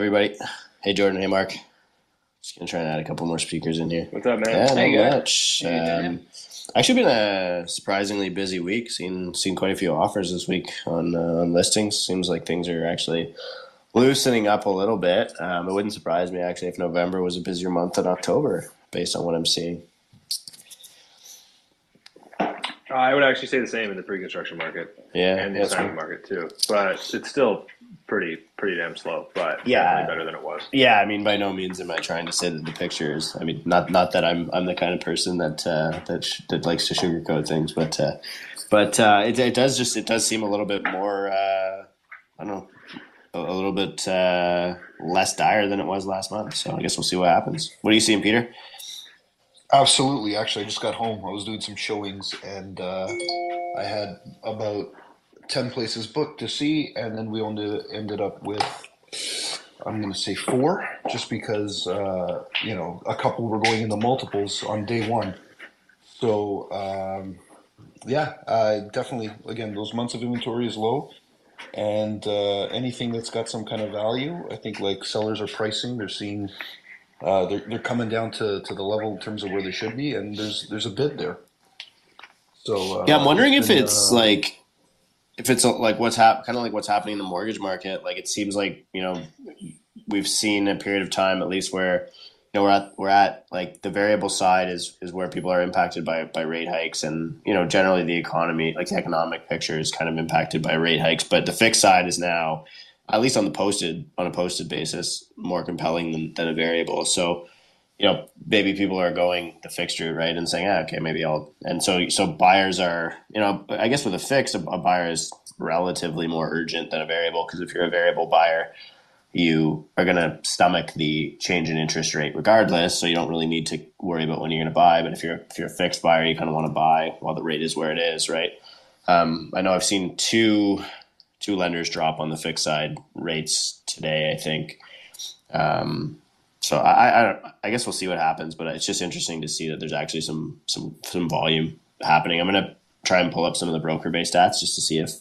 Hey everybody. Hey Jordan. Hey Mark. Just gonna try and add a couple more speakers in here. What's up, man? Yeah, Hey, not guys. much. How you doing? Um, actually, been a surprisingly busy week. Seen seen quite a few offers this week on uh, on listings. Seems like things are actually loosening up a little bit. Um, it wouldn't surprise me actually if November was a busier month than October, based on what I'm seeing. I would actually say the same in the pre-construction market Yeah, and the that's assignment market too. But it's still pretty pretty damn slow. But Yeah. definitely better than it was. Yeah, I mean, by no means am I trying to say that the picture is. I mean, not not that I'm I'm the kind of person that uh, that sh- that likes to sugarcoat things, but uh, but uh, it, it does just it does seem a little bit more. Uh, I don't know, a, a little bit uh, less dire than it was last month. So I guess we'll see what happens. What are you seeing, Peter? Absolutely. Actually, I just got home. I was doing some showings, and uh, I had about ten places booked to see, and then we only ended up with I'm going to say four, just because uh, you know a couple were going into multiples on day one. So um, yeah, uh, definitely. Again, those months of inventory is low, and uh, anything that's got some kind of value, I think like sellers are pricing. They're seeing uh, they're they're coming down to, to the level in terms of where they should be, and there's there's a bid there. So uh, Yeah, I'm wondering if been, it's uh, like if it's like what's hap- kind of like what's happening in the mortgage market. Like it seems like you know we've seen a period of time at least where you know we're at we're at like the variable side is is where people are impacted by by rate hikes and you know generally the economy like the economic picture is kind of impacted by rate hikes, but the fixed side is now at least on the posted on a posted basis more compelling than, than a variable. So you know, maybe people are going the fixed route, right, and saying, ah, okay, maybe I'll. And so, so buyers are, you know, I guess with a fix, a, a buyer is relatively more urgent than a variable because if you're a variable buyer, you are going to stomach the change in interest rate regardless. So you don't really need to worry about when you're going to buy. But if you're if you're a fixed buyer, you kind of want to buy while the rate is where it is, right? Um, I know I've seen two two lenders drop on the fixed side rates today. I think. Um, so I, I, I guess we'll see what happens, but it's just interesting to see that there's actually some some some volume happening. I'm gonna try and pull up some of the broker based stats just to see if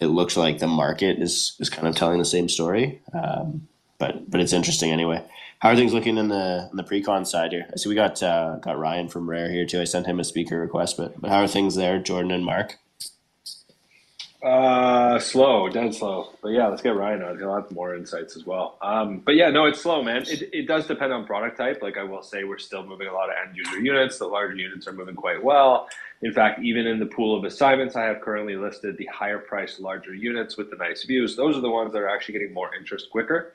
it looks like the market is is kind of telling the same story. Um, but but it's interesting anyway. How are things looking in the in the pre-con side here? I see we got uh, got Ryan from Rare here too. I sent him a speaker request, but but how are things there, Jordan and Mark? Uh, slow, dead slow. But yeah, let's get Ryan on. He'll have more insights as well. Um, but yeah, no, it's slow, man. It, it does depend on product type. Like I will say, we're still moving a lot of end user units. The larger units are moving quite well. In fact, even in the pool of assignments, I have currently listed the higher priced, larger units with the nice views. Those are the ones that are actually getting more interest quicker.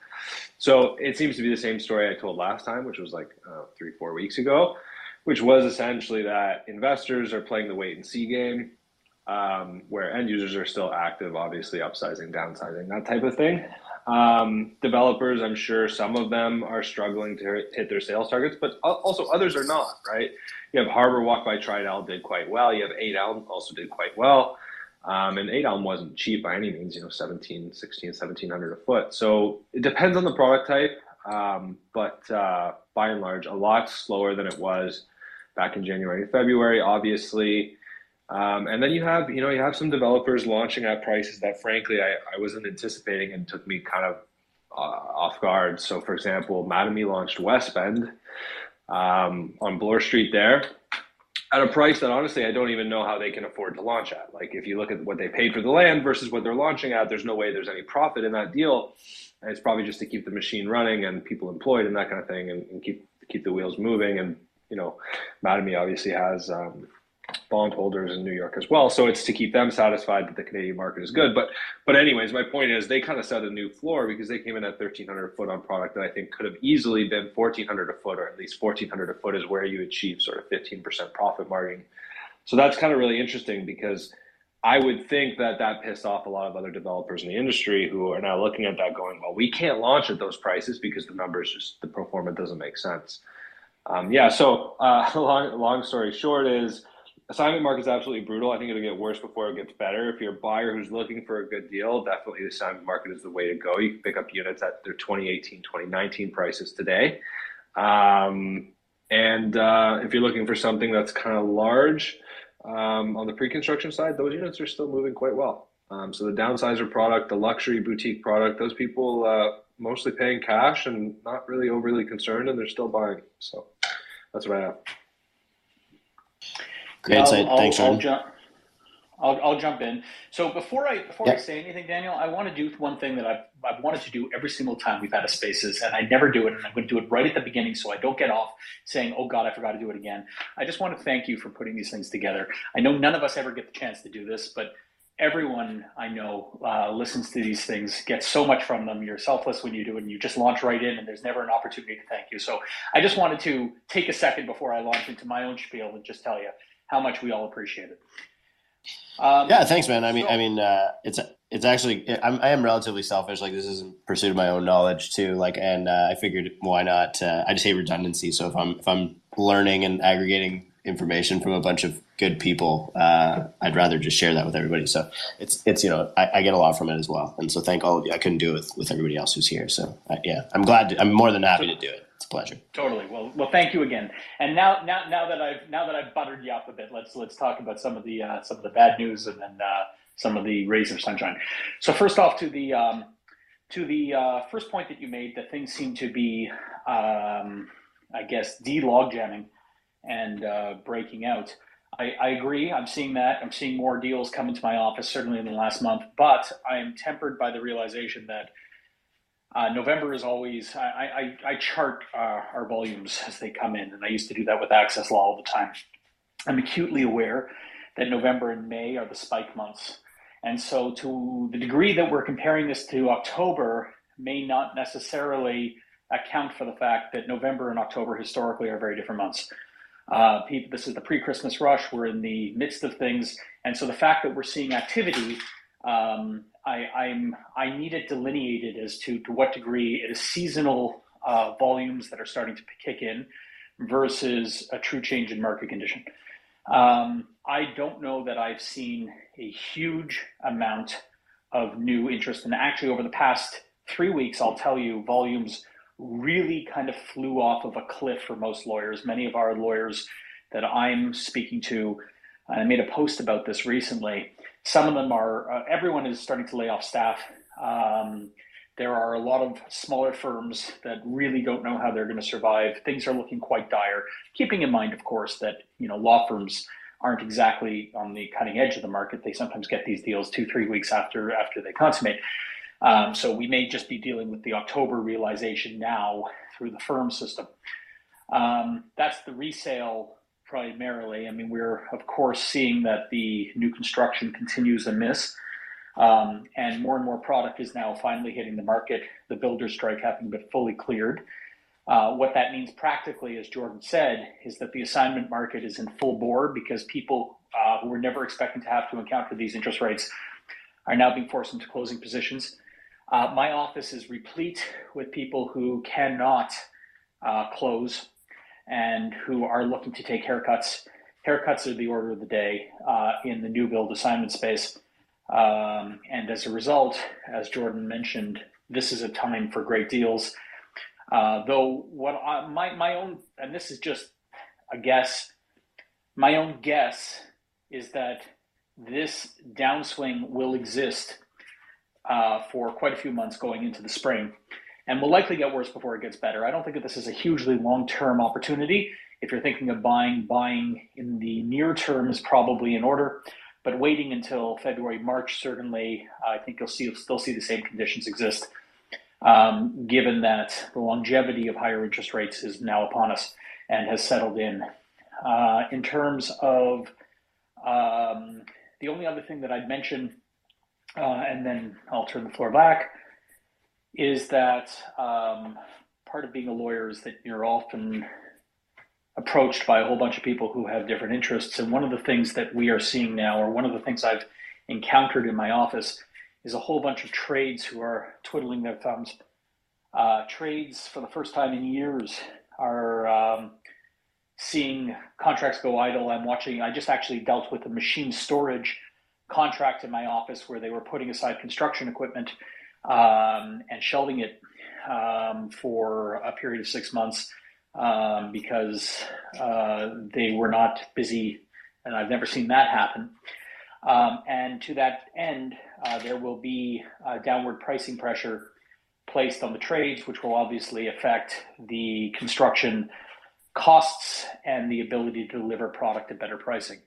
So it seems to be the same story I told last time, which was like uh, three, four weeks ago, which was essentially that investors are playing the wait and see game um, where end users are still active, obviously upsizing, downsizing, that type of thing. Um, developers, I'm sure some of them are struggling to hit their sales targets, but also others are not, right? You have Harbor Walk by Tridel did quite well. You have 8 Elm also did quite well. Um, and 8 Elm wasn't cheap by any means, you know, 17, 16, 1700 a foot. So it depends on the product type. Um, but uh, by and large, a lot slower than it was back in January February, obviously. Um, and then you have, you know, you have some developers launching at prices that, frankly, I, I wasn't anticipating and took me kind of uh, off guard. So, for example, Mattamy launched West Bend um, on Bloor Street there at a price that honestly I don't even know how they can afford to launch at. Like, if you look at what they paid for the land versus what they're launching at, there's no way there's any profit in that deal. And it's probably just to keep the machine running and people employed and that kind of thing, and, and keep keep the wheels moving. And you know, Mattamy obviously has um, bondholders in New York as well. So it's to keep them satisfied that the Canadian market is good. But but anyways, my point is they kind of set a new floor because they came in at thirteen hundred a foot on product that I think could have easily been fourteen hundred a foot, or at least fourteen hundred a foot is where you achieve sort of fifteen percent profit margin. So that's kind of really interesting because I would think that that pissed off a lot of other developers in the industry who are now looking at that going, well, we can't launch at those prices because the numbers just the performance doesn't make sense. Um, yeah, so uh, long, long story short is assignment market is absolutely brutal. I think it'll get worse before it gets better. If you're a buyer who's looking for a good deal, definitely the assignment market is the way to go. You can pick up units at their 2018, 2019 prices today. Um, and uh, if you're looking for something that's kind of large um, on the pre-construction side, those units are still moving quite well. Um, so the downsizer product, the luxury boutique product, those people, uh, mostly paying cash and not really overly concerned, and they're still buying. So that's what I have. Great insight. Thanks, Jordan. I'll jump. I'll, I'll jump in. So before I before I say anything, Daniel, I want to do one thing that I've, I've wanted to do every single time we've had a spaces, and I never do it, and I'm going to do it right at the beginning, so I don't get off saying, "Oh God, I forgot to do it again." I just want to thank you for putting these things together. I know none of us ever get the chance to do this, but everyone I know uh, listens to these things, gets so much from them. You're selfless when you do it, and you just launch right in, and there's never an opportunity to thank you. So I just wanted to take a second before I launch into my own spiel and just tell you how much we all appreciate it. Um, Yeah, thanks, man. I mean, so- I mean, uh, it's it's actually I'm, I am relatively selfish. Like this is in pursuit of my own knowledge too. Like, and uh, I figured why not? Uh, I just hate redundancy. So if I'm if I'm learning and aggregating information from a bunch of good people, uh, I'd rather just share that with everybody. So it's it's you know I, I get a lot from it as well. And so thank all of you. I couldn't do it with, with everybody else who's here. So uh, yeah, I'm glad. To, I'm more than happy to do it. Pleasure. Totally. Well, well, thank you again. And now, now, now that I've now that I've buttered you up a bit, let's let's talk about some of the uh, some of the bad news and then uh, some of the rays of sunshine. So first off, to the um, to the uh, first point that you made, that things seem to be, um, I guess, de-log jamming and uh, breaking out. I, I agree. I'm seeing that. I'm seeing more deals come into my office, certainly in the last month. But I am tempered by the realization that uh, November is always I, I, I chart uh, our volumes as they come in, and I used to do that with Access Law all the time. I'm acutely aware that November and May are the spike months, and so to the degree that we're comparing this to October may not necessarily account for the fact that November and October historically are very different months. Uh, people, this is the pre-Christmas rush. We're in the midst of things, and so the fact that we're seeing activity um, I, I'm I need it delineated as to to what degree it is seasonal uh, volumes that are starting to kick in versus a true change in market condition. Um, I don't know that I've seen a huge amount of new interest, and actually over the past three weeks, I'll tell you, volumes really kind of flew off of a cliff for most lawyers. Many of our lawyers that I'm speaking to, I made a post about this recently some of them are uh, everyone is starting to lay off staff. Um, there are a lot of smaller firms that really don't know how they're going to survive. Things are looking quite dire. Keeping in mind of course that you know law firms aren't exactly on the cutting edge of the market. They sometimes get these deals two three weeks after after they consummate. Um, so we may just be dealing with the october realization now through the firm system. Um, that's the resale primarily. I mean, we're of course seeing that the new construction continues amiss, um, and more and more product is now finally hitting the market. The builder strike having been fully cleared. Uh, what that means practically, as Jordan said, is that the assignment market is in full bore because people uh, who were never expecting to have to encounter these interest rates are now being forced into closing positions. Uh, my office is replete with people who cannot uh, close and who are looking to take haircuts. Haircuts are the order of the day uh, in the new build assignment space. Um, and as a result, as Jordan mentioned, this is a time for great deals. Uh, though what I, my my own and this is just a guess, my own guess is that this downswing will exist uh, for quite a few months going into the spring and will likely get worse before it gets better. I don't think that this is a hugely long term opportunity. If you're thinking of buying, buying in the near term is probably in order, but waiting until February, March, certainly, I think you'll see you'll still see the same conditions exist, um, given that the longevity of higher interest rates is now upon us and has settled in. Uh, in terms of um, the only other thing that I'd mention, uh, and then I'll turn the floor back is that um, part of being a lawyer is that you're often approached by a whole bunch of people who have different interests. And one of the things that we are seeing now, or one of the things I've encountered in my office, is a whole bunch of trades who are twiddling their thumbs. Uh, trades, for the first time in years, are um, seeing contracts go idle. I'm watching, I just actually dealt with a machine storage contract in my office where they were putting aside construction equipment um, and shelving it um, for a period of six months um, because uh, they were not busy, and I've never seen that happen. Um, and to that end, uh, there will be uh, downward pricing pressure placed on the trades, which will obviously affect the construction costs and the ability to deliver product at better pricing.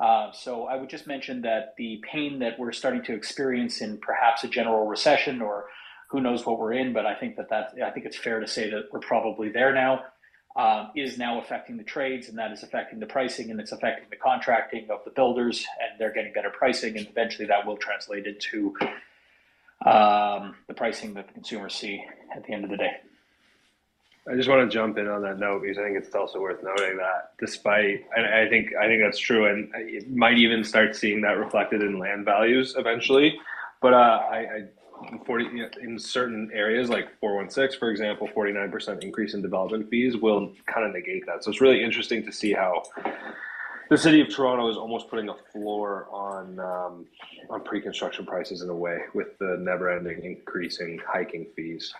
Uh, so I would just mention that the pain that we're starting to experience in perhaps a general recession or who knows what we're in, but I think that that I think it's fair to say that we're probably there now. Uh, is now affecting the trades, and that is affecting the pricing, and it's affecting the contracting of the builders, and they're getting better pricing, and eventually that will translate into um, the pricing that the consumers see at the end of the day. I just want to jump in on that note because I think it's also worth noting that despite, and I think I think that's true, and it might even start seeing that reflected in land values eventually. But uh, I, I 40 in certain areas like 416 for example 49% increase in development fees will kind of negate that so it's really interesting to see how the city of toronto is almost putting a floor on um, on pre-construction prices in a way with the never-ending increasing hiking fees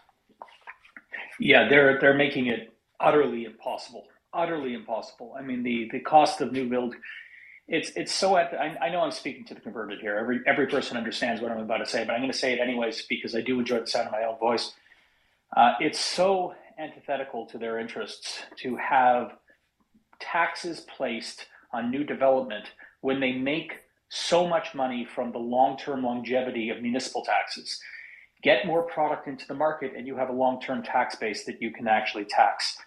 yeah, they're they're making it utterly impossible, utterly impossible. I mean, the the cost of new build, it's it's so. At, I, I know I'm speaking to the converted here. Every every person understands what I'm about to say, but I'm going to say it anyways because I do enjoy the sound of my own voice. Uh, it's so antithetical to their interests to have taxes placed on new development when they make so much money from the long-term longevity of municipal taxes get more product into the market and you have a long-term tax base that you can actually tax.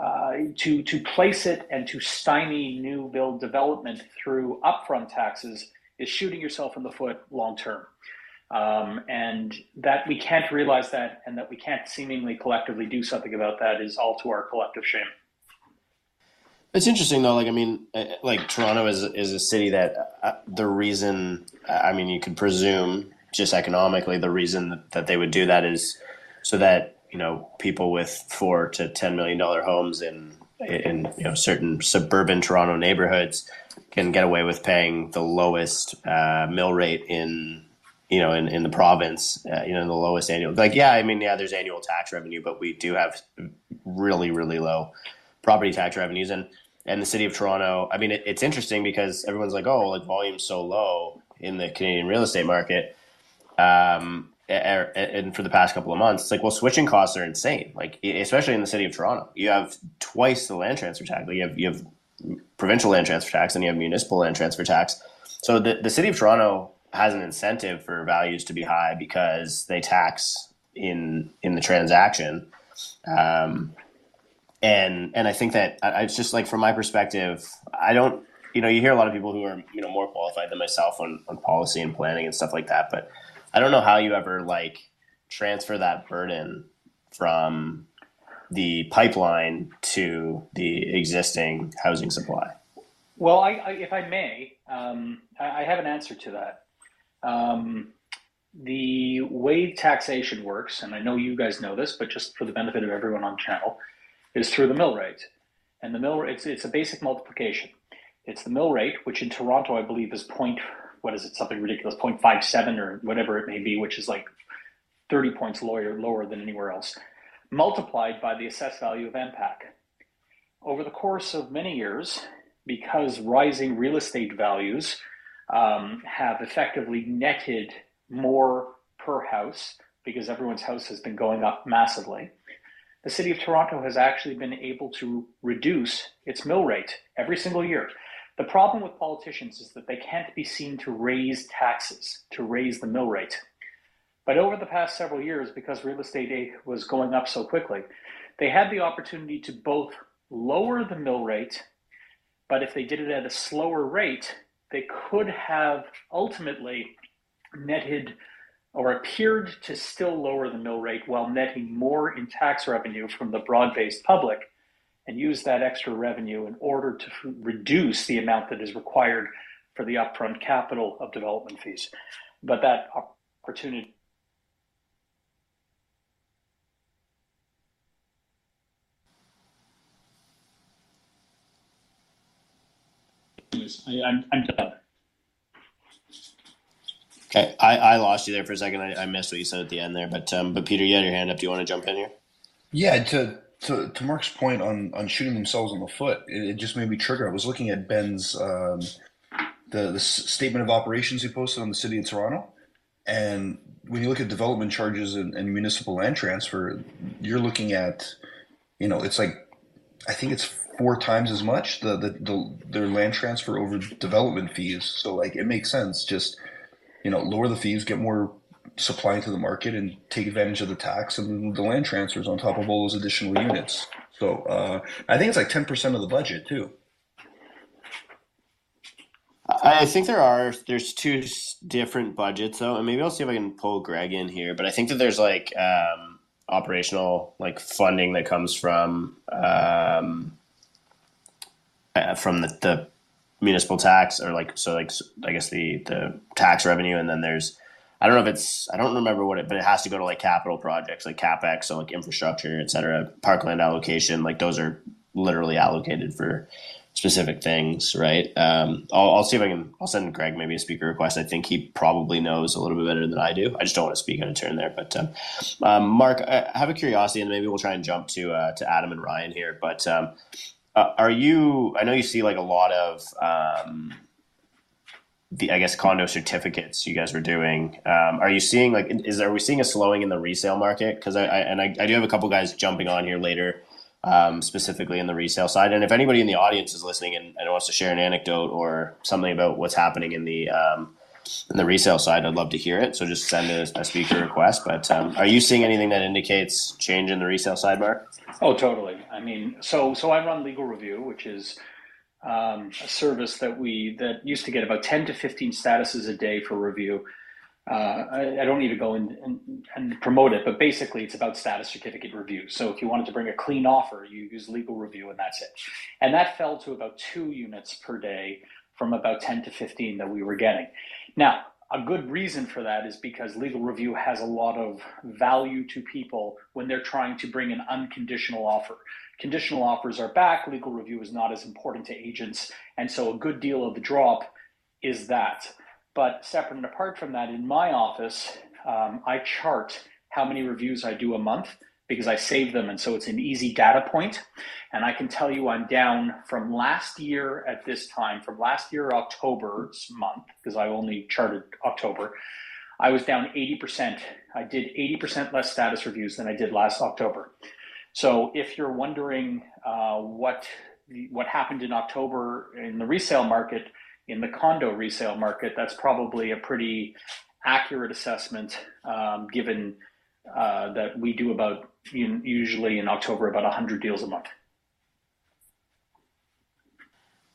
Uh, to, to place it and to stymie new build development through upfront taxes is shooting yourself in the foot long term. Um, and that we can't realize that and that we can't seemingly collectively do something about that is all to our collective shame. It's interesting though. Like I mean, uh, like Toronto is is a city that uh, the reason I mean you could presume just economically, the reason that they would do that is so that you know people with four to ten million dollar homes in in you know certain suburban Toronto neighborhoods can get away with paying the lowest uh, mill rate in you know in, in the province uh, you know the lowest annual like yeah I mean yeah there's annual tax revenue but we do have really really low property tax revenues. And and the city of Toronto I mean it, it's interesting because everyone's like oh like volume's so low in the Canadian real estate market um, and for the past couple of months, it's like, well, switching costs are insane. Like, especially in the city of Toronto, you have twice the land transfer tax. Like you have you have provincial land transfer tax and you have municipal land transfer tax. So the the city of Toronto has an incentive for values to be high because they tax in in the transaction. Um, and and I think that I, it's just like from my perspective, I don't. You know, you hear a lot of people who are you know more qualified than myself on on policy and planning and stuff like that, but I don't know how you ever like transfer that burden from the pipeline to the existing housing supply. Well, I, I, if I may, um, I, I, have an answer to that. Um, the way taxation works, and I know you guys know this, but just for the benefit of everyone on channel, is through the mill rate. And the mill it's, it's a basic multiplication. It's the mill rate, which in Toronto, I believe, is point what is it, something ridiculous, 0.57 or whatever it may be, which is like 30 points lower, lower than anywhere else, multiplied by the assessed value of MPAC. Over the course of many years, because rising real estate values um, have effectively netted more per house because everyone's house has been going up massively, the city of Toronto has actually been able to reduce its mill rate every single year. The problem with politicians is that they can't be seen to raise taxes, to raise the mill rate. But over the past several years, because real estate was going up so quickly, they had the opportunity to both lower the mill rate, but if they did it at a slower rate, they could have ultimately netted or appeared to still lower the mill rate while netting more in tax revenue from the broad based public and use that extra revenue in order to f- reduce the amount that is required for the upfront capital of development fees. But that opportunity I, am I'm done. Okay, I, I lost you there for a second. I, I missed what you said at the end there, but um, but Peter, you had your hand up. Do you want to jump in here? Yeah, to to, to Mark's point on, on shooting themselves in the foot, it, it just made me trigger. I was looking at Ben's um, the the statement of operations he posted on the city of Toronto, and when you look at development charges and, and municipal land transfer, you're looking at, you know, it's like, I think it's four times as much the, the, the their land transfer over development fees. So like it makes sense. Just you know, lower the fees, get more supply into the market, and take advantage of the tax and the land transfers on top of all those additional units. So uh, I think it's like ten percent of the budget too. I think there are there's two different budgets though, and maybe I'll see if I can pull Greg in here. But I think that there's like um, operational like funding that comes from um, uh, from the, the municipal tax or like so like I guess the the tax revenue, and then there's I don't know if it's I don't remember what it, but it has to go to like capital projects like capex, so like infrastructure, et cetera, parkland allocation. Like those are literally allocated for specific things, right? Um, I'll, I'll, see if I can. I'll send Greg maybe a speaker request. I think he probably knows a little bit better than I do. I just don't want to speak on a turn there. But um, um, Mark, I have a curiosity, and maybe we'll try and jump to uh, to Adam and Ryan here. But um, uh, are you? I know you see like a lot of um, the I guess condo certificates you guys were doing. Um, are you seeing like is are we seeing a slowing in the resale market? Because I, I, and I, I do have a couple guys jumping on here later, um, specifically in the resale side. And if anybody in the audience is listening and, and wants to share an anecdote or something about what's happening in the um, in the resale side, I'd love to hear it. So just send a, a speaker request. But um, are you seeing anything that indicates change in the resale side, Mark? Oh, totally. I mean, so so I run Legal Review, which is um, a service that we that used to get about ten to fifteen statuses a day for review. Uh, I, I, don't need to go in and, and, promote it, but basically it's about status certificate review. So if you wanted to bring a clean offer, you use legal review and that's it. And that fell to about two units per day from about 10 to 15 that we were getting. Now, a good reason for that is because legal review has a lot of value to people when they're trying to bring an unconditional offer. Conditional offers are back, legal review is not as important to agents, and so a good deal of the drop is that. But separate and apart from that, in my office, um, I chart how many reviews I do a month because I save them. And so it's an easy data point. And I can tell you I'm down from last year at this time, from last year, October's month, because I only charted October, I was down 80%. I did 80% less status reviews than I did last October. So if you're wondering uh, what what happened in October in the resale market, in the condo resale market, that's probably a pretty accurate assessment, um, given uh, that we do about usually in October about 100 deals a month.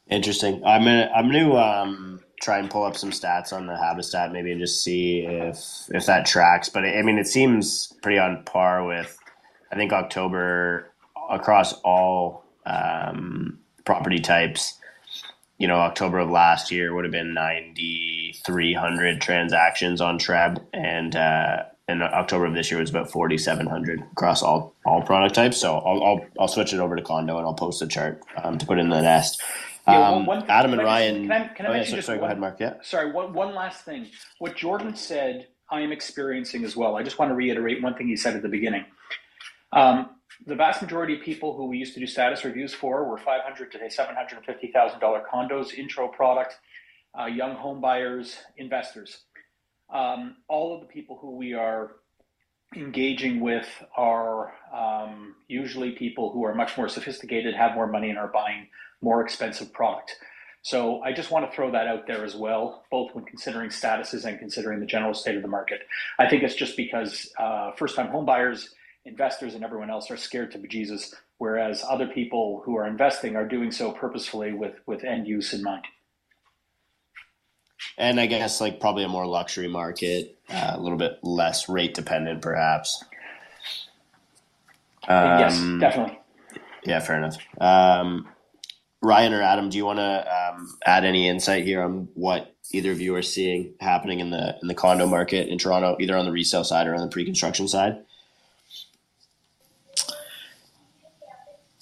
Interesting. I'm gonna I'm gonna um, try and pull up some stats on the Habistat maybe and just see if if that tracks. But I mean, it seems pretty on par with I think October across all um, property types. You know, October of last year would have been 9,300 transactions on Treb, and uh, in October of this year was about 4,700 across all all product types. So I'll, I'll, I'll switch it over to condo and I'll post a chart um, to put in the nest. Yeah, um, one, Adam and Ryan. Can I, can I oh, mention yeah, sorry, one, go ahead, Mark. Yeah. Sorry, one, one last thing. What Jordan said, I am experiencing as well. I just want to reiterate one thing he said at the beginning. Um, the vast majority of people who we used to do status reviews for were 500 to $750,000 condos, intro product, uh, young home buyers, investors um, all of the people who we are engaging with are um, usually people who are much more sophisticated, have more money, and are buying more expensive product. So I just want to throw that out there as well, both when considering statuses and considering the general state of the market. I think it's just because uh, first-time homebuyers, investors, and everyone else are scared to bejesus, whereas other people who are investing are doing so purposefully with with end use in mind and I guess like probably a more luxury market, uh, a little bit less rate dependent, perhaps. Um, yes, definitely. Yeah, fair enough. Um, Ryan or Adam, do you want to um, add any insight here on what either of you are seeing happening in the in the condo market in Toronto, either on the resale side or on the pre-construction side?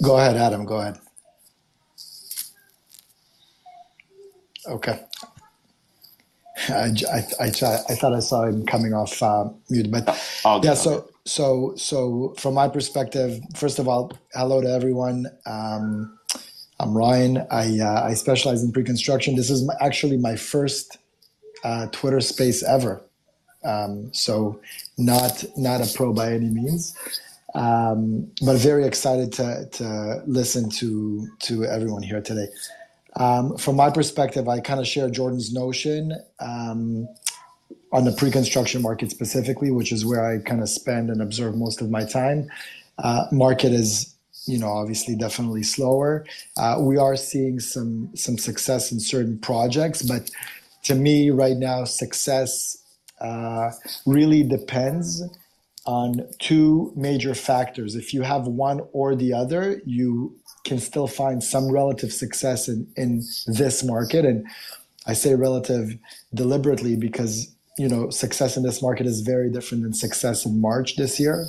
Go ahead, Adam. Go ahead. Okay. I, I, I, I, thought I saw him coming off uh, mute, but oh, yeah. So so so from my perspective, first of all, hello to everyone. Um, I'm Ryan. I uh, I specialize in pre-construction. This is my, actually my first uh, Twitter space ever. Um, so not not a pro by any means, um, but very excited to to listen to to everyone here today. Um, from my perspective, I kind of share Jordan's notion um, on the pre-construction market specifically, which is where I kind of spend and observe most of my time. Uh, market is you know obviously definitely slower. Uh, we are seeing some some success in certain projects, but to me right now success uh, really depends on two major factors. If you have one or the other, you can still find some relative success in, in this market. And I say relative deliberately because you know success in this market is very different than success in March this year.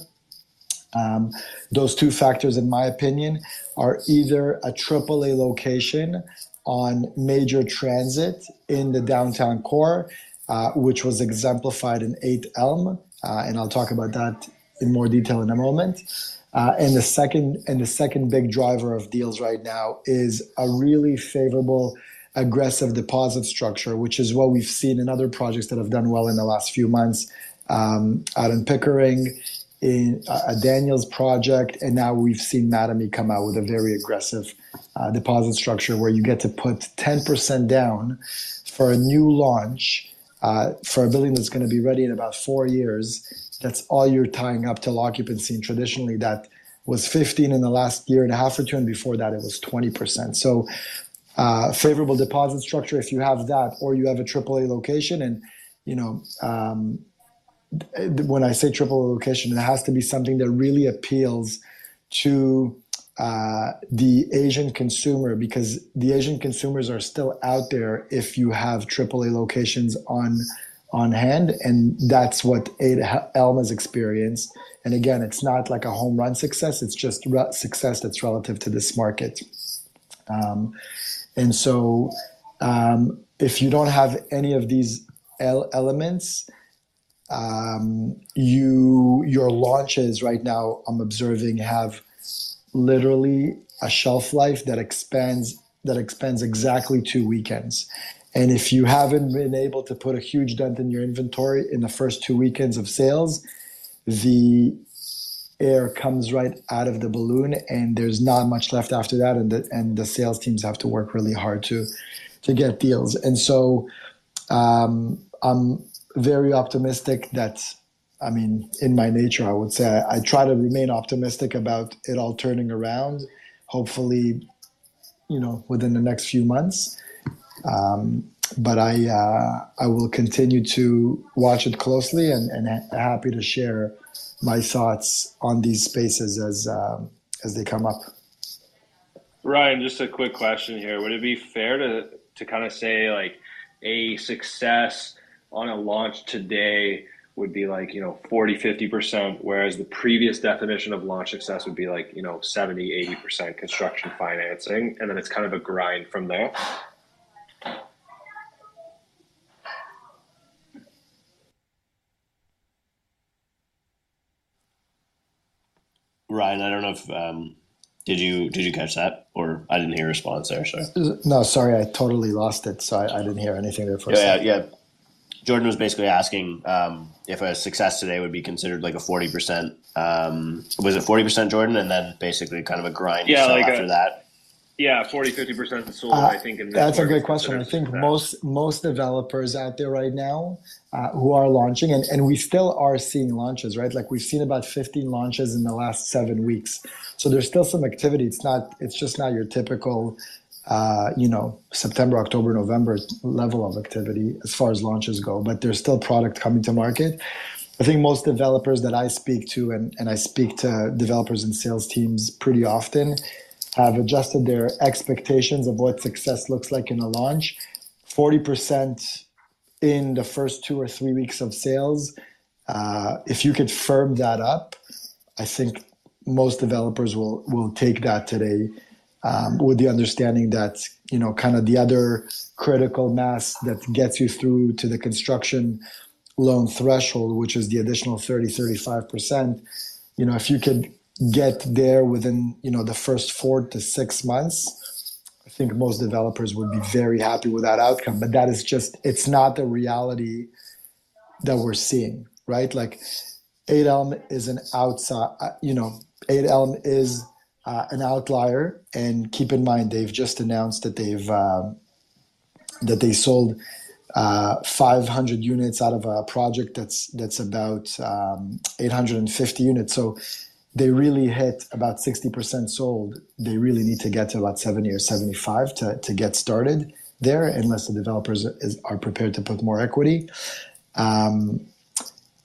Um, those two factors, in my opinion, are either a AAA location on major transit in the downtown core, uh, which was exemplified in 8 Elm, uh, and I'll talk about that in more detail in a moment. Uh, and the second and the second big driver of deals right now is a really favorable aggressive deposit structure, which is what we've seen in other projects that have done well in the last few months um, out in Pickering in a Daniels project, and now we've seen Mattamy come out with a very aggressive uh, deposit structure where you get to put 10% down for a new launch uh, for a building that's going to be ready in about four years. That's all you're tying up till occupancy, and traditionally that was 15 in the last year and a half or two, and before that it was 20%. So uh, favorable deposit structure if you have that, or you have a AAA location, and you know. Um, when I say triple location, it has to be something that really appeals to uh, the Asian consumer because the Asian consumers are still out there if you have AAA locations on on hand, and that's what Elma's experienced. And again, it's not like a home run success; it's just re- success that's relative to this market. Um, and so, um, if you don't have any of these elements, um, you your launches right now i'm observing have literally a shelf life that expands that expands exactly two weekends. And if you haven't been able to put a huge dent in your inventory in the first two weekends of sales the air comes right out of the balloon and there's not much left after that. And the, and the sales teams have to work really hard to to get deals. And so um, I'm very optimistic that I mean, in my nature, I would say I, I, try to remain optimistic about it all turning around. Hopefully, you know, within the next few months. Um, but I uh, I will continue to watch it closely and, and ha- happy to share my thoughts on these spaces as um, as they come up. Ryan, just a quick question here: Would it be fair to to kind of say like a success? on a launch today would be like you know 40 50% whereas the previous definition of launch success would be like you know 70 80% construction financing and then it's kind of a grind from there. Ryan i don't know if um, did you did you catch that? Or i didn't hear a response there so no sorry i totally lost it so i, I didn't hear anything there for yeah, yeah yeah Jordan was basically asking um, if a success today would be considered like a forty percent. Um, was it forty percent, Jordan, and then basically kind of a grind yeah, like after a, that? Yeah, 40 50 percent sold. Uh, I think that's a good question. I think success. most most developers out there right now uh, who are launching, and, and we still are seeing launches, right? Like we've seen about fifteen launches in the last seven weeks. So there's still some activity. It's not. It's just not your typical uh, you know, September, October, November level of activity as far as launches go, but there's still product coming to market. I think most developers that I speak to, and, and I speak to developers and sales teams pretty often, have adjusted their expectations of what success looks like in a launch. 40% in the first two or three weeks of sales. Uh, if you could firm that up, I think most developers will will take that today um, with the understanding that you know kind of the other critical mass that gets you through to the construction loan threshold which is the additional 30 35% you know if you could get there within you know the first four to six months i think most developers would be very happy with that outcome but that is just it's not the reality that we're seeing, right? Like 8 Elm is an outside, uh, you know, 8 Elm is uh, an outlier. And keep in mind, they've just announced that they've uh, that they sold uh, 500 units out of a project that's that's about um, 850 units. So they really hit about 60% sold. They really need to get to about 70 or 75 to, to get started there, unless the developers is, are prepared to put more equity. Um,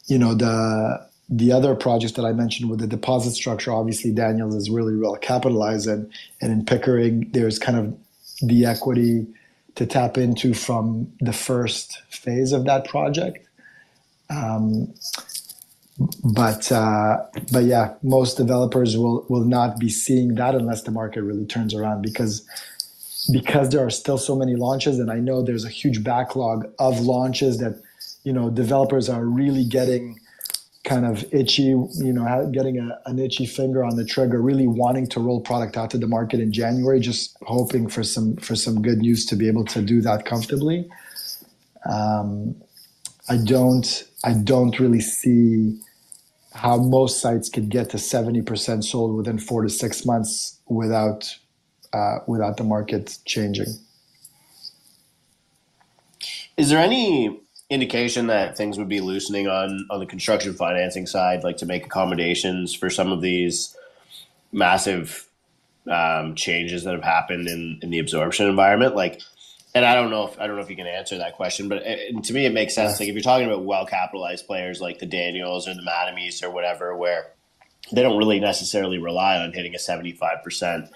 you know the the other projects that I mentioned with the deposit structure, obviously Daniels is really well capitalized, and and in Pickering there's kind of the equity to tap into from the first phase of that project. Um, but uh, but yeah, most developers will will not be seeing that unless the market really turns around because because there are still so many launches, and I know there's a huge backlog of launches that you know developers are really getting kind of itchy, you know, getting a, an itchy finger on the trigger, really wanting to roll product out to the market in January, just hoping for some for some good news to be able to do that comfortably. Um, I don't I don't really see how most sites could get to seventy percent sold within four to six months without uh, without the market changing. Is there any indication that things would be loosening on on the construction financing side, like to make accommodations for some of these massive um, changes that have happened in in the absorption environment, like. And I don't know if I don't know if you can answer that question, but it, to me it makes sense. Like if you're talking about well capitalized players like the Daniels or the Mattamys or whatever, where they don't really necessarily rely on hitting a 75 percent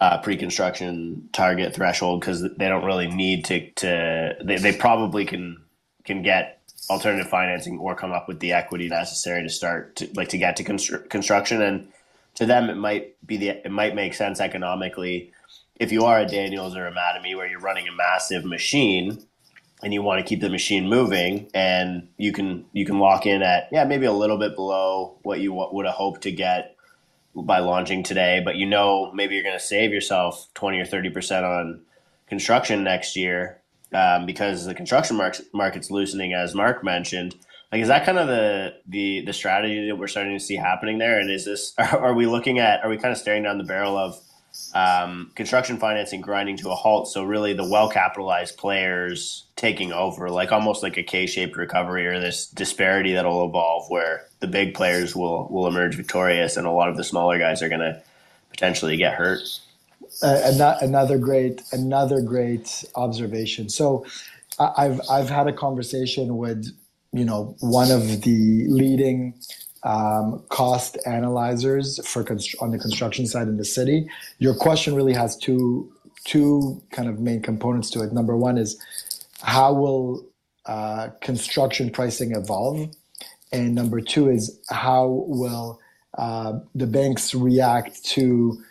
uh, pre-construction target threshold because they don't really need to. to they, they probably can can get alternative financing or come up with the equity necessary to start to like to get to constru- construction. And to them it might be the it might make sense economically. If you are a Daniels or a Mattamy where you're running a massive machine and you want to keep the machine moving and you can you can lock in at yeah maybe a little bit below what you would have hoped to get by launching today but you know maybe you're going to save yourself 20 or 30% on construction next year um, because the construction market, market's loosening, as Mark mentioned. Like, is that kind of the, the the strategy that we're starting to see happening there? And is this are, we looking at? Are we kind of staring down the barrel of um, construction financing grinding to a halt? So really, the well capitalized players taking over, like almost like a K shaped recovery or this disparity that will evolve, where the big players will will emerge victorious, and a lot of the smaller guys are going to potentially get hurt another great another great observation. So I've I've had a conversation with you know one of the leading um, cost analyzers for const- on the construction side in the city. Your question really has two two kind of main components to it. Number one is how will uh, construction pricing evolve, and number two is how will uh, the banks react to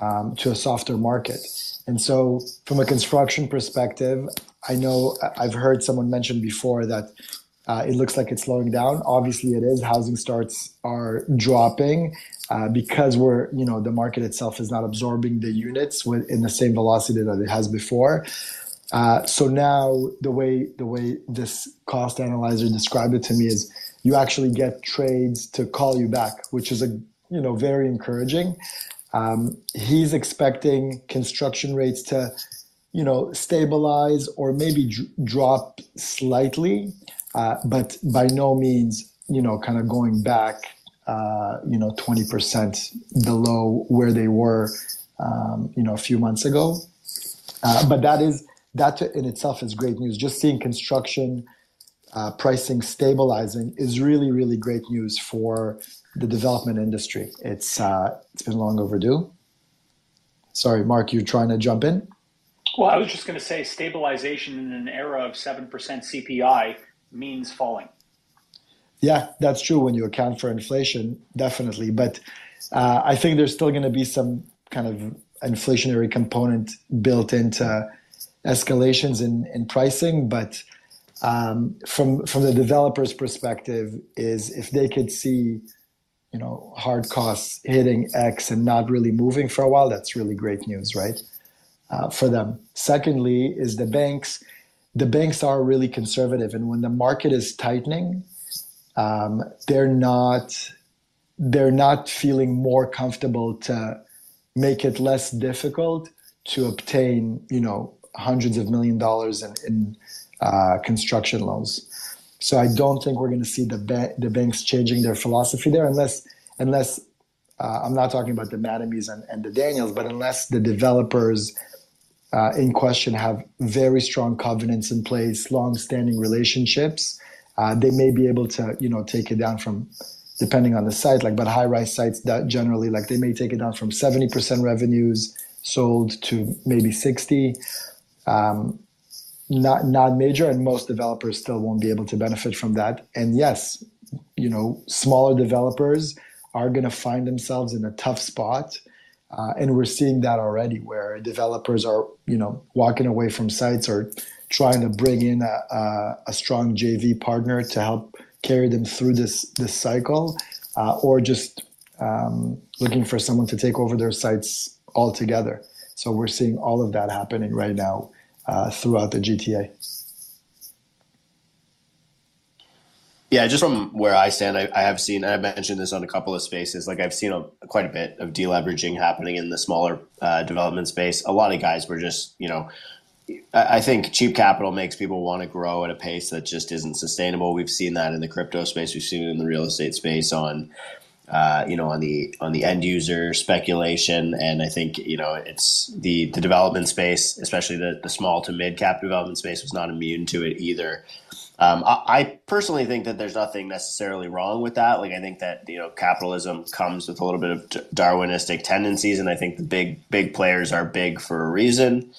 um, to a softer market. And so, from a construction perspective, I know I've heard someone mention before that uh, it looks like it's slowing down. Obviously, it is. Housing starts are dropping uh, because we're, you know, the market itself is not absorbing the units with, in the same velocity that it has before. Uh, so now the way the way this cost analyzer described it to me is you actually get trades to call you back, which is a you know very encouraging. Um, he's expecting construction rates to, you know, stabilize or maybe d- drop slightly, uh, but by no means, you know, kind of going back, uh, you know, 20% below where they were, um, you know, a few months ago. Uh, but that is that in itself is great news. Just seeing construction uh, pricing stabilizing is really, really great news for the development industry. It's uh, it's been long overdue. Sorry, Mark, you're trying to jump in. Well, I was just going to say stabilization in an era of seven percent CPI means falling. Yeah, that's true when you account for inflation, definitely. But uh, I think there's still going to be some kind of inflationary component built into escalations in, in pricing. But um, from from the developer's perspective, is if they could see you know hard costs hitting X and not really moving for a while, that's really great news, right? Uh, for them. Secondly, is the banks the banks are really conservative, and when the market is tightening, um, they're not they're not feeling more comfortable to make it less difficult to obtain, you know, hundreds of million dollars in, in uh, construction loans. So I don't think we're going to see the ba- the banks changing their philosophy there, unless unless uh, I'm not talking about the Mattamys and, and the Daniels, but unless the developers uh, in question have very strong covenants in place, long-standing relationships, uh, they may be able to you know take it down from depending on the site, like but high-rise sites that generally like they may take it down from 70% revenues sold to maybe 60. Um, not not major, and most developers still won't be able to benefit from that. And yes, you know, smaller developers are going to find themselves in a tough spot. Uh, and we're seeing that already where developers are, you know, walking away from sites or trying to bring in a, a, a strong JV partner to help carry them through this this cycle, uh, or just um, looking for someone to take over their sites altogether. So we're seeing all of that happening right now uh, throughout the GTA. Yeah, just from where I stand, I, I, have seen, I've mentioned this on a couple of spaces, like I've seen a, quite a bit of deleveraging happening in the smaller uh, development space. A lot of guys were just, you know, I think cheap capital makes people want to grow at a pace that just isn't sustainable. We've seen that in the crypto space. We've seen it in the real estate space on, uh, you know, on the on the end user speculation, and I think you know it's the the development space, especially the the small to mid cap development space, was not immune to it either. Um, I, I, personally think that there's nothing necessarily wrong with that. Like I think that you know capitalism comes with a little bit of Darwinistic tendencies, and I think the big big players are big for a reason.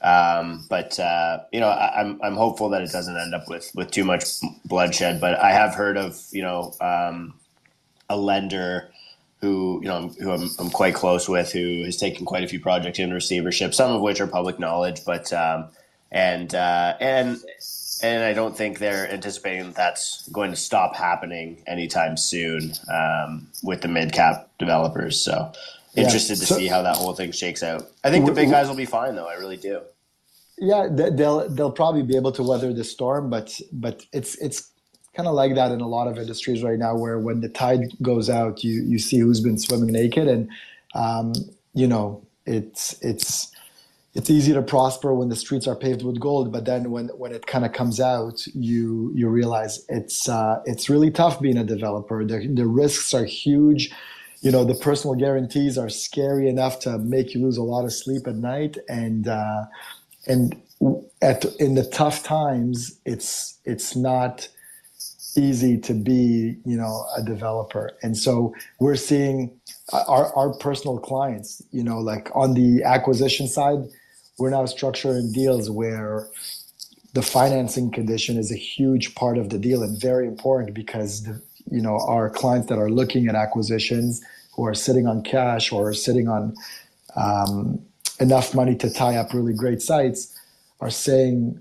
Um, but uh, you know, I, am I'm, I'm hopeful that it doesn't end up with with too much bloodshed. But I have heard of you know um, a lender who you know who I'm, I'm, quite close with who has taken quite a few projects in receivership, some of which are public knowledge. But um, and uh, and and I don't think they're anticipating that that's going to stop happening anytime soon um, with the mid cap developers. So interested yeah. so, to see how that whole thing shakes out. I think the big guys will be fine, though. I really do. Yeah, they'll they'll probably be able to weather the storm, but but it's it's kind of like that in a lot of industries right now, where when the tide goes out, you you see who's been swimming naked, and um, you know it's it's it's easy to prosper when the streets are paved with gold, but then when when it kind of comes out, you you realize it's uh, it's really tough being a developer. The the risks are huge. You know the personal guarantees are scary enough to make you lose a lot of sleep at night. And uh, and at in the tough times it's it's not easy to be you know a developer. And so we're seeing our, our personal clients you know like on the acquisition side we're now structuring deals where the financing condition is a huge part of the deal and very important because the, you know our clients that are looking at acquisitions who are sitting on cash or sitting on um, enough money to tie up really great sites are saying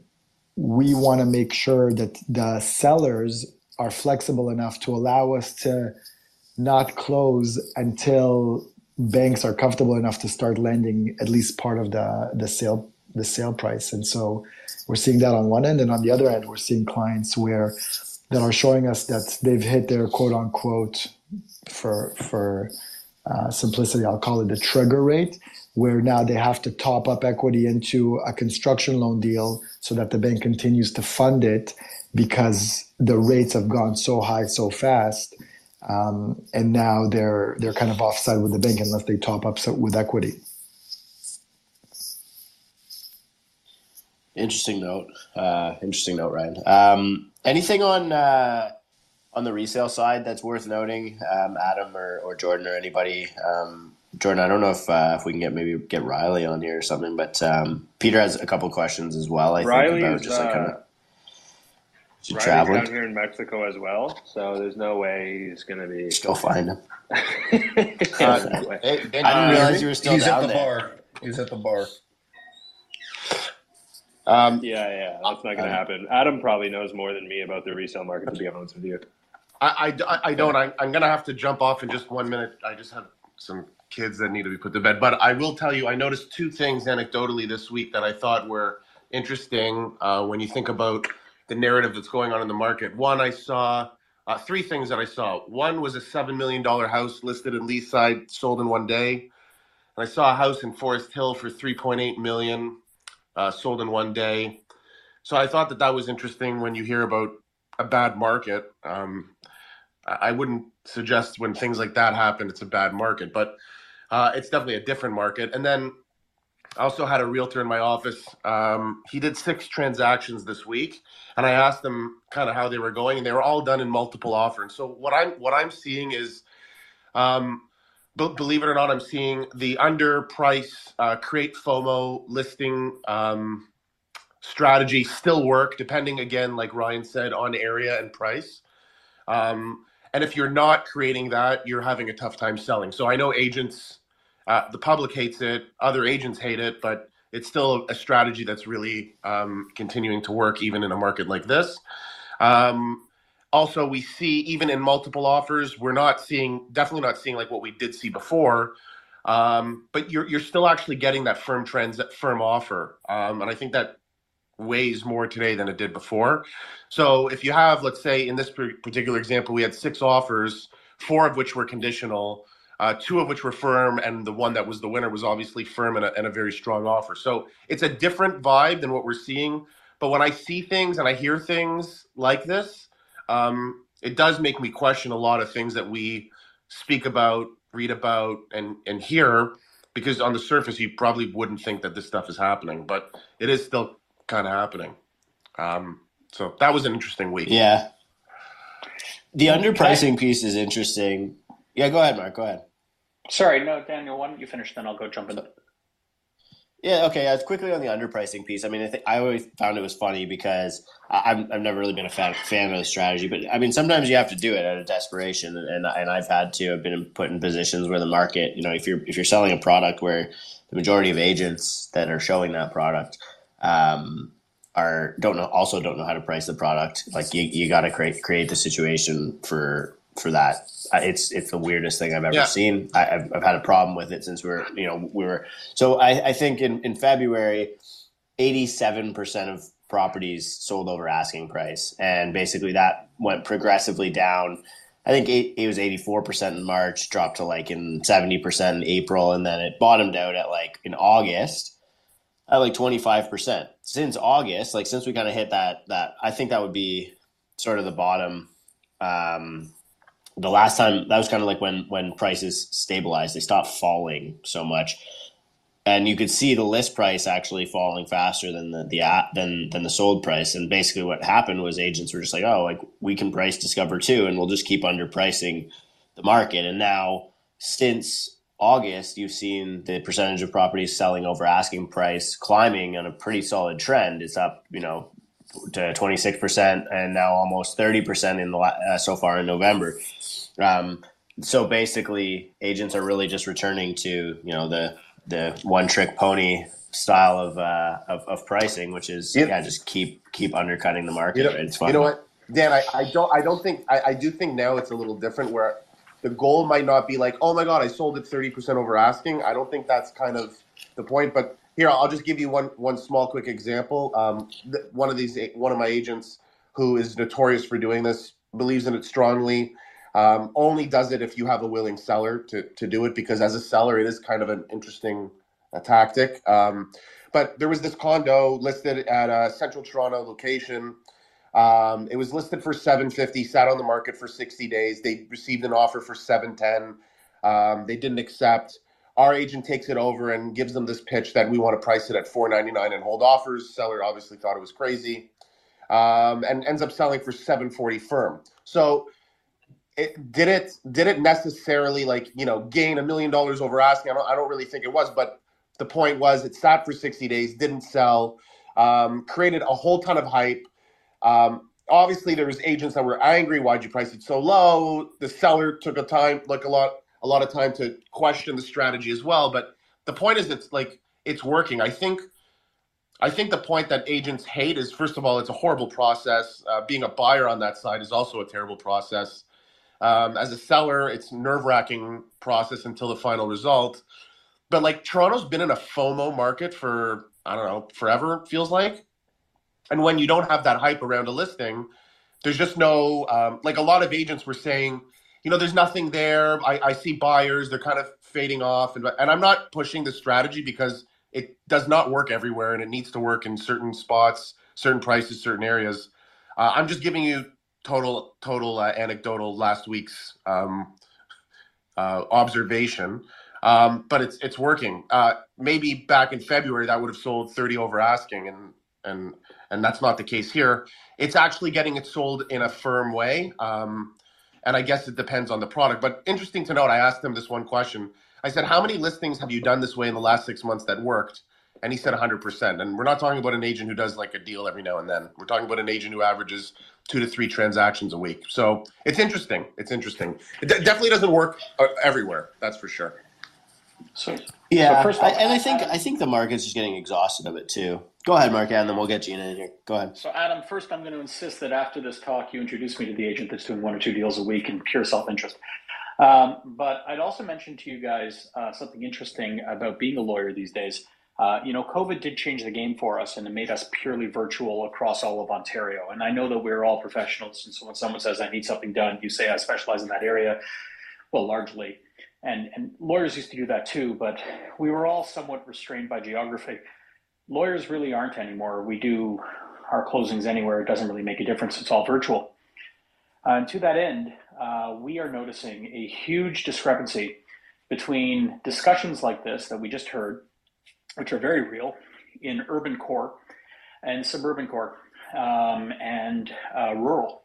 we want to make sure that the sellers are flexible enough to allow us to not close until banks are comfortable enough to start lending at least part of the the sale the sale price. And so we're seeing that on one end and on the other end we're seeing clients where that are showing us that they've hit their quote unquote for for uh, simplicity, I'll call it the trigger rate, where now they have to top up equity into a construction loan deal so that the bank continues to fund it because the rates have gone so high so fast. Um, and now they're they're kind of offside with the bank unless they top up with equity. Interesting note. Uh, interesting note, Ryan. Um, anything on uh, on the resale side that's worth noting, um, Adam or, or Jordan or anybody. Um, Jordan, I don't know if uh, if we can get maybe get Riley on here or something, but um, Peter has a couple questions as well. I Riley think about just like kind of. Uh, traveling down here in Mexico as well, so there's no way he's going to be. Just go find him. uh, hey, I didn't realize you were still he's down at the there. bar. He's at the bar. Um, yeah, yeah, that's not going to happen. Adam probably knows more than me about the resale market. To be honest with you. I, I, I don't. I, I'm going to have to jump off in just one minute. I just have some kids that need to be put to bed. But I will tell you, I noticed two things anecdotally this week that I thought were interesting uh, when you think about the narrative that's going on in the market. One, I saw uh, three things that I saw. One was a seven million dollar house listed in Leaside, sold in one day. And I saw a house in Forest Hill for three point eight million, uh, sold in one day. So I thought that that was interesting when you hear about a bad market. Um, I wouldn't suggest when things like that happen, it's a bad market, but uh, it's definitely a different market. And then I also had a realtor in my office. Um, he did six transactions this week, and I asked them kind of how they were going, and they were all done in multiple offers. So what I'm what I'm seeing is, um, b- believe it or not, I'm seeing the underprice uh, create FOMO listing um, strategy still work, depending again, like Ryan said, on area and price. Um, and if you're not creating that, you're having a tough time selling. So I know agents uh, the public hates it, other agents hate it, but it's still a strategy that's really um, continuing to work even in a market like this. Um, also, we see even in multiple offers, we're not seeing definitely not seeing like what we did see before. Um, but you're you're still actually getting that firm trends, that firm offer, um, and I think that weighs more today than it did before. So if you have, let's say, in this particular example, we had six offers, four of which were conditional uh, two of which were firm, and the one that was the winner was obviously firm and a, and a very strong offer. So it's a different vibe than what we're seeing. But when I see things and I hear things like this, um, it does make me question a lot of things that we speak about, read about, and and hear. Because on the surface, you probably wouldn't think that this stuff is happening, but it is still kind of happening. Um, so that was an interesting week. Yeah. The underpricing piece is interesting. Yeah, go ahead, Mark. Go ahead. Sorry, no, Daniel. Why don't you finish? Then I'll go jump in. The Yeah, okay. As quickly on the underpricing piece, I mean, I think I always found it was funny because I've, I've never really been a fan, fan of the strategy, but I mean, sometimes you have to do it out of desperation, and and I've had to I've been put in positions where the market, you know, if you're if you're selling a product where the majority of agents that are showing that product um, are don't know also don't know how to price the product, like you you got to create create the situation for for that. It's it's the weirdest thing I've ever yeah. seen. I, have I've had a problem with it since we were you know we were so I, I think in in February, eighty seven percent of properties sold over asking price, and basically that went progressively down. I think it, it was 84% in March, dropped to like in 70% in April, and then it bottomed out at like in August at like 25%. Since August, like since we kind of hit that, that I think that would be sort of the bottom um, the last time that was kind of like when when prices stabilized they stopped falling so much. And you could see the list price actually falling faster than the, the than than the sold price. And basically what happened was agents were just like oh like we can price discover too and we'll just keep underpricing the market. And now since august you've seen the percentage of properties selling over asking price climbing on a pretty solid trend. It's up you know to 26% and now almost 30% in the uh, so far in november um, so basically, agents are really just returning to you know the the one trick pony style of, uh, of, of pricing, which is yeah, just keep keep undercutting the market. You know, it's fun. You know what, Dan? I, I don't I don't think I, I do think now it's a little different where the goal might not be like, oh my god, I sold it thirty percent over asking. I don't think that's kind of the point. But here, I'll just give you one one small quick example. Um, one of these one of my agents who is notorious for doing this believes in it strongly um, only does it if you have a willing seller to, to do it because as a seller, it is kind of an interesting uh, tactic. Um, but there was this condo listed at a central Toronto location. Um, it was listed for 750, sat on the market for 60 days. They received an offer for 710. Um, they didn't accept. Our agent takes it over and gives them this pitch that we want to price it at 499 and hold offers. Seller obviously thought it was crazy, um, and ends up selling for 740 firm. So it, did it did it necessarily like you know gain a million dollars over asking? I don't, I don't really think it was, but the point was it sat for 60 days, didn't sell, um, created a whole ton of hype. Um, obviously, there was agents that were angry. Why'd you price it so low? The seller took a time like a lot a lot of time to question the strategy as well. But the point is, it's like it's working. I think. I think the point that agents hate is, first of all, it's a horrible process. Uh, being a buyer on that side is also a terrible process. Um, as a seller, it's nerve wracking process until the final result. But like Toronto's been in a FOMO market for I don't know, forever feels like. And when you don't have that hype around a listing, there's just no um, like a lot of agents were saying, you know, there's nothing there. I, I see buyers; they're kind of fading off, and and I'm not pushing the strategy because it does not work everywhere, and it needs to work in certain spots, certain prices, certain areas. Uh, I'm just giving you total total uh, anecdotal last week's um, uh, observation, um, but it's it's working. Uh, maybe back in February that would have sold 30 over asking, and and and that's not the case here. It's actually getting it sold in a firm way. Um, and I guess it depends on the product. But interesting to note, I asked him this one question. I said, How many listings have you done this way in the last six months that worked? And he said 100%. And we're not talking about an agent who does like a deal every now and then. We're talking about an agent who averages two to three transactions a week. So it's interesting. It's interesting. It d- definitely doesn't work uh, everywhere. That's for sure. So yeah, so first all, I, and I think I think the market's just getting exhausted of it too. Go ahead, Mark, and then we'll get Gina in here. Go ahead. So, Adam, first, I'm going to insist that after this talk, you introduce me to the agent that's doing one or two deals a week in pure self-interest. Um, but I'd also mention to you guys uh, something interesting about being a lawyer these days. Uh, you know, COVID did change the game for us, and it made us purely virtual across all of Ontario. And I know that we're all professionals, and so when someone says I need something done, you say I specialize in that area. Well, largely, and and lawyers used to do that too, but we were all somewhat restrained by geography lawyers really aren't anymore. We do our closings anywhere. It doesn't really make a difference. It's all virtual. Uh, and to that end, uh, we are noticing a huge discrepancy between discussions like this that we just heard, which are very real in urban core and suburban core um, and uh, rural,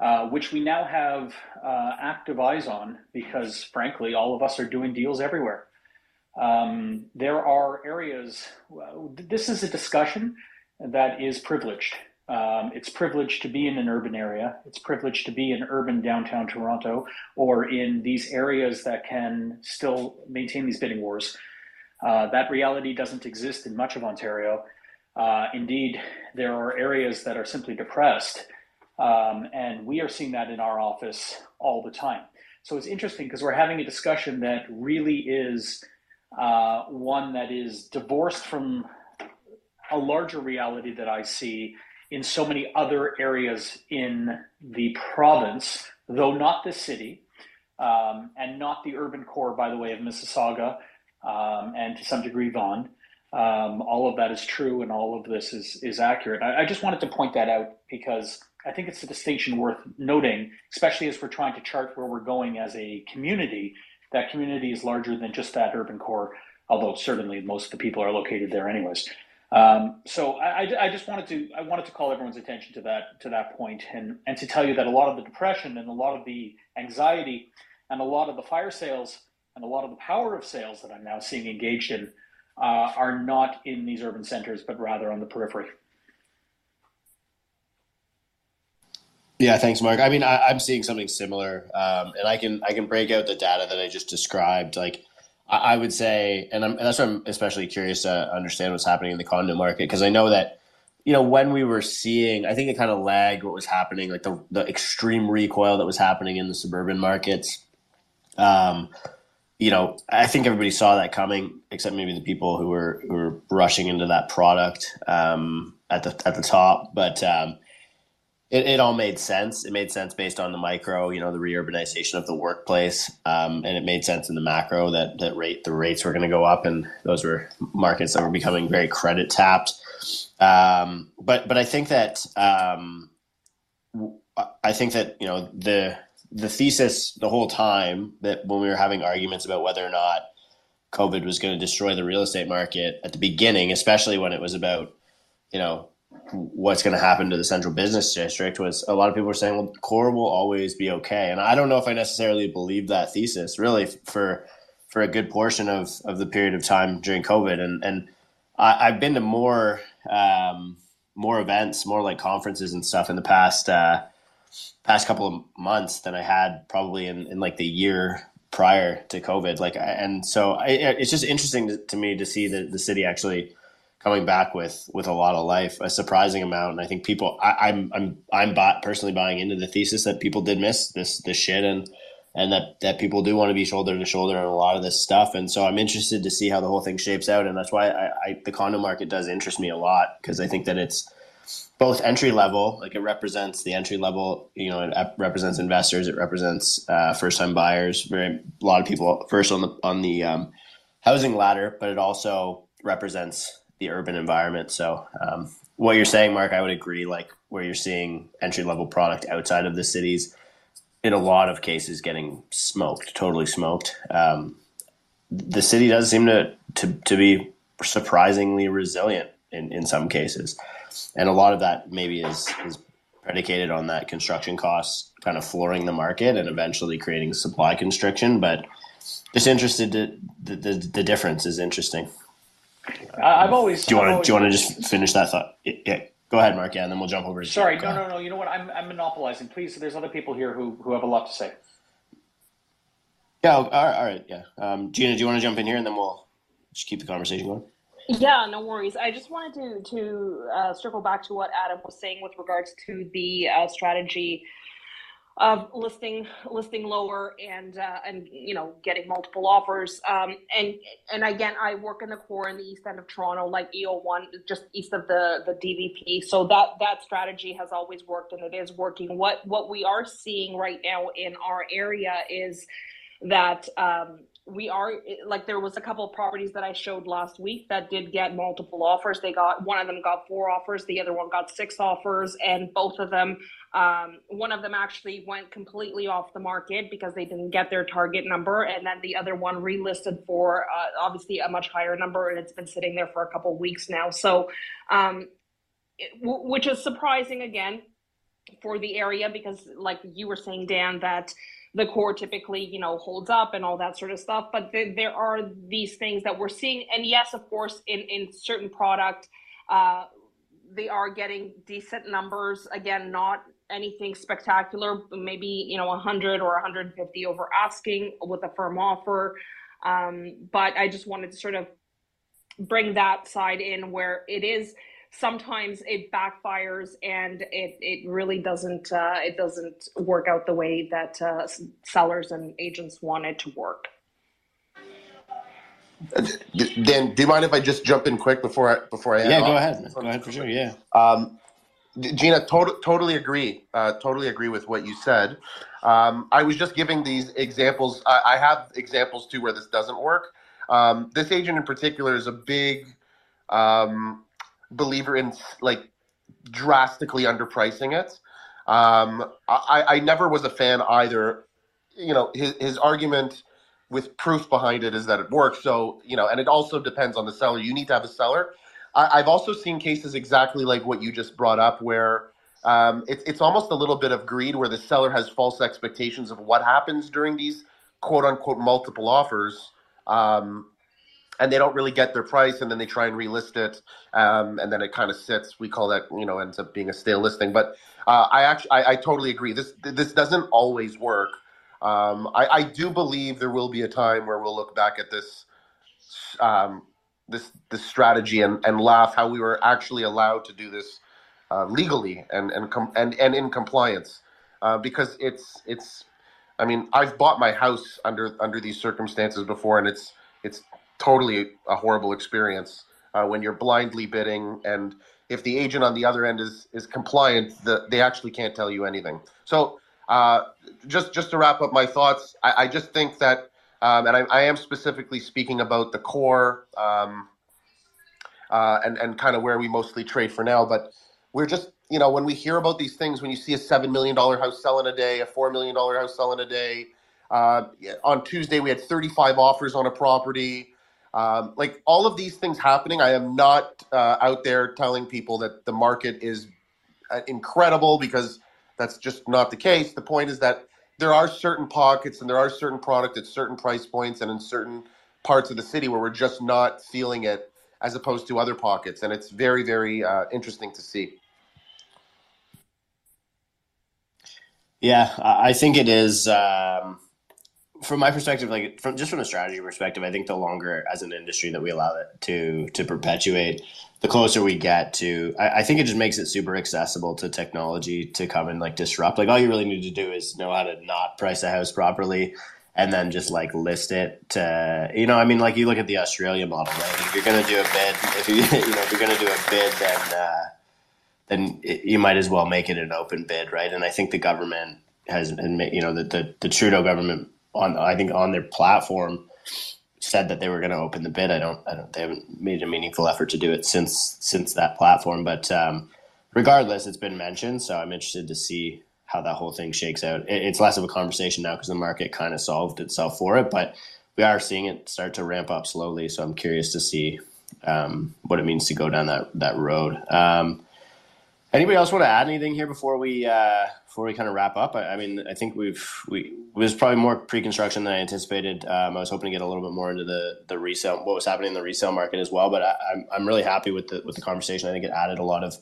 uh, which we now have uh, active eyes on because, frankly, all of us are doing deals everywhere. Um, there are areas, this is a discussion that is privileged. Um, it's privileged to be in an urban area. It's privileged to be in urban downtown Toronto or in these areas that can still maintain these bidding wars. Uh, that reality doesn't exist in much of Ontario. Uh, indeed, there are areas that are simply depressed. Um, and we are seeing that in our office all the time. So it's interesting because we're having a discussion that really is uh, one that is divorced from a larger reality that I see in so many other areas in the province, though not the city, um, and not the urban core, by the way, of Mississauga um, and to some degree Vaughan. Um, all of that is true, and all of this is is accurate. I, I, just wanted to point that out because I think it's a distinction worth noting, especially as we're trying to chart where we're going as a community that community is larger than just that urban core, although certainly most of the people are located there anyways. Um, so I, I, just wanted to I wanted to call everyone's attention to that to that point and and to tell you that a lot of the depression and a lot of the anxiety and a lot of the fire sales and a lot of the power of sales that I'm now seeing engaged in uh, are not in these urban centers but rather on the periphery. Yeah, thanks, Mark. I mean, I, am seeing something similar, um, and I can I can break out the data that I just described. Like, I, I would say, and, and, that's why I'm especially curious to understand what's happening in the condo market because I know that, you know, when we were seeing, I think it kind of lagged what was happening, like the the extreme recoil that was happening in the suburban markets. Um, you know, I think everybody saw that coming, except maybe the people who were who were rushing into that product um, at the at the top, but. Um, it, it all made sense. It made sense based on the micro, you know, the reurbanization of the workplace, um, and it made sense in the macro that that rate the rates were going to go up, and those were markets that were becoming very credit tapped. Um, but but I think that um, I think that you know the the thesis the whole time that when we were having arguments about whether or not COVID was going to destroy the real estate market at the beginning, especially when it was about you know what's going to happen to the central business district was a lot of people were saying, well, core will always be okay. And I don't know if I necessarily believe that thesis really for, for a good portion of, of the period of time during COVID. And, and I, have been to more, um, more events, more like conferences and stuff in the past, uh, past couple of months than I had probably in, in like the year prior to COVID. Like, and so I, it's just interesting to, to me to see that the city actually, coming back with with a lot of life, a surprising amount. And I think people, I, am I'm I'm, I'm personally buying into the thesis that people did miss this this shit and and that that people do want to be shoulder to shoulder on a lot of this stuff. And so I'm interested to see how the whole thing shapes out, and that's why I, I the condo market does interest me a lot because I think that it's both entry level, like it represents the entry level, you know, it represents investors, it represents uh, first time buyers, very a lot of people first on the on the um, housing ladder, but it also represents the urban environment. So um, what you're saying, Mark, I would agree. Like where you're seeing entry level product outside of the cities in a lot of cases getting smoked, totally smoked. Um, the city does seem to, to, to be surprisingly resilient in, in some cases. And a lot of that maybe is, is predicated on that construction costs kind of flooring the market and eventually creating supply constriction. But just interested to the, the, the difference is interesting. I've always. Do you want to do you want to just finish that thought? Yeah. Go ahead, Mark. Yeah, and then we'll jump over to. Sorry, no, no, no. You know what? I'm, I'm monopolizing. Please, there's other people here who, who have a lot to say. Yeah. All right. All right yeah. Um, Gina, do you want to jump in here, and then we'll just keep the conversation going? Yeah, no worries. I just wanted to to uh, circle back to what Adam was saying with regards to the uh, strategy of listing listing lower and uh, and you know getting multiple offers. Um, and and again I work in the core in the east end of Toronto like E01 just east of the the DVP so that that strategy has always worked and it is working. What what we are seeing right now in our area is that um, we are like there was a couple of properties that I showed last week that did get multiple offers. They got one of them got four offers, the other one got six offers, and both of them, um, one of them actually went completely off the market because they didn't get their target number, and then the other one relisted for uh, obviously a much higher number, and it's been sitting there for a couple of weeks now. So, um, it, w- which is surprising again for the area because, like you were saying, Dan, that the core typically you know holds up and all that sort of stuff but there are these things that we're seeing. And yes of course in in certain product uh, they are getting decent numbers. Again not anything spectacular maybe you know 100 or 150 over asking with a firm offer. Um, but i just wanted to sort of bring that side in where it is sometimes it backfires and it, it really doesn't uh, it doesn't work out the way that uh, sellers and agents want it to work. Dan, do you mind if I just jump in quick before I before I yeah go ahead. Go ahead for sure yeah. Um, Gina to- totally agree uh, totally agree with what you said. Um, I was just giving these examples I, I have examples too where this doesn't work. Um, this agent in particular is a big um, believer in like drastically underpricing it. Um, I, I never was a fan either. You know, his, his argument with proof behind it is that it works. So, you know, and it also depends on the seller. You need to have a seller. I, have also seen cases exactly like what you just brought up where um, it, it's almost a little bit of greed where the seller has false expectations of what happens during these quote unquote multiple offers. Um, and they don't really get their price and then they try and relist it um, and then it kind of sits. We call that you know ends up being a stale listing. But uh, i actually I, I, totally agree. This this doesn't always work. Um, I, I, do believe there will be a time where we'll look back at this um, this this strategy and, and laugh how we were actually allowed to do this uh, legally and and, com- and and in compliance. Uh, because it's it's I mean I've bought my house under under these circumstances before and it's it's totally a horrible experience uh, when you're blindly bidding and if the agent on the other end is is compliant the, they actually can't tell you anything. So uh, just just to wrap up my thoughts i, I just think that um, and I, I, am specifically speaking about the core um, uh, and and kind of where we mostly trade for now but we're just you know when we hear about these things when you see a seven million dollar house selling a day a four million dollar house selling a day uh, on tuesday we had 35 offers on a property um, like all of these things happening, I am not uh, out there telling people that the market is uh, incredible because that's just not the case. The point is that there are certain pockets and there are certain product at certain price points and in certain parts of the city where we're just not feeling it as opposed to other pockets. And it's very, very uh, interesting to see. Yeah, I think it is. Um from my perspective, like from just from a strategy perspective, I think the longer as an industry that we allow it to to perpetuate, the closer we get to, I, I, think it just makes it super accessible to technology to come and like disrupt. Like all you really need to do is know how to not price a house properly, and then just like list it to you know. I mean, like you look at the Australia model, right? If you're gonna do a bid, if you you know if you're gonna do a bid, then uh, then it, you might as well make it an open bid, right? And I think the government has, you know, the the, the Trudeau government on I think on their platform said that they were going to open the bid. I don't, I don't, they haven't made a meaningful effort to do it since since that platform. But um, regardless, it's been mentioned, so I'm interested to see how that whole thing shakes out. It, it's less of a conversation now because the market kind of solved itself for it, but we are seeing it start to ramp up slowly. So I'm curious to see um, what it means to go down that that road. Um, Anybody else want to add anything here before we uh, before we kind of wrap up? I, I, mean, I think we've we it was probably more pre-construction than I anticipated. Um, I was hoping to get a little bit more into the the resale, what was happening in the resale market as well. But I, am I'm, I'm really happy with the with the conversation. I think it added a lot of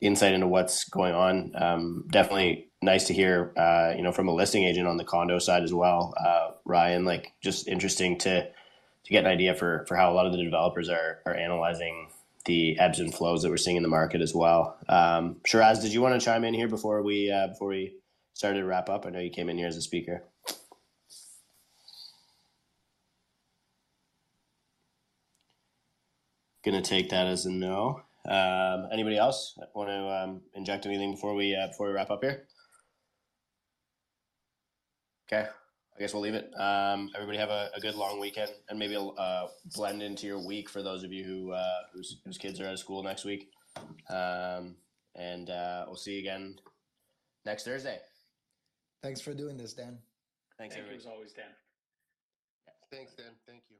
insight into what's going on. Um, definitely nice to hear, uh, you know, from a listing agent on the condo side as well, uh, Ryan. Like, just interesting to to get an idea for for how a lot of the developers are are analyzing the ebbs and flows that we're seeing in the market as well. Um, Shiraz, did you want to chime in here before we uh, before we started to wrap up? I know you came in here as a speaker. Gonna take that as a no. Um, anybody else want to um, inject anything before we uh, before we wrap up here? Okay. I guess we'll leave it. Um, everybody have a, a, good long weekend and maybe uh, blend into your week for those of you who uh, whose, whose kids are out of school next week. Um, and uh, we'll see you again next Thursday. Thanks for doing this, Dan. Thanks, Thank everybody. you as always, Dan. Thanks, Dan. Thank you.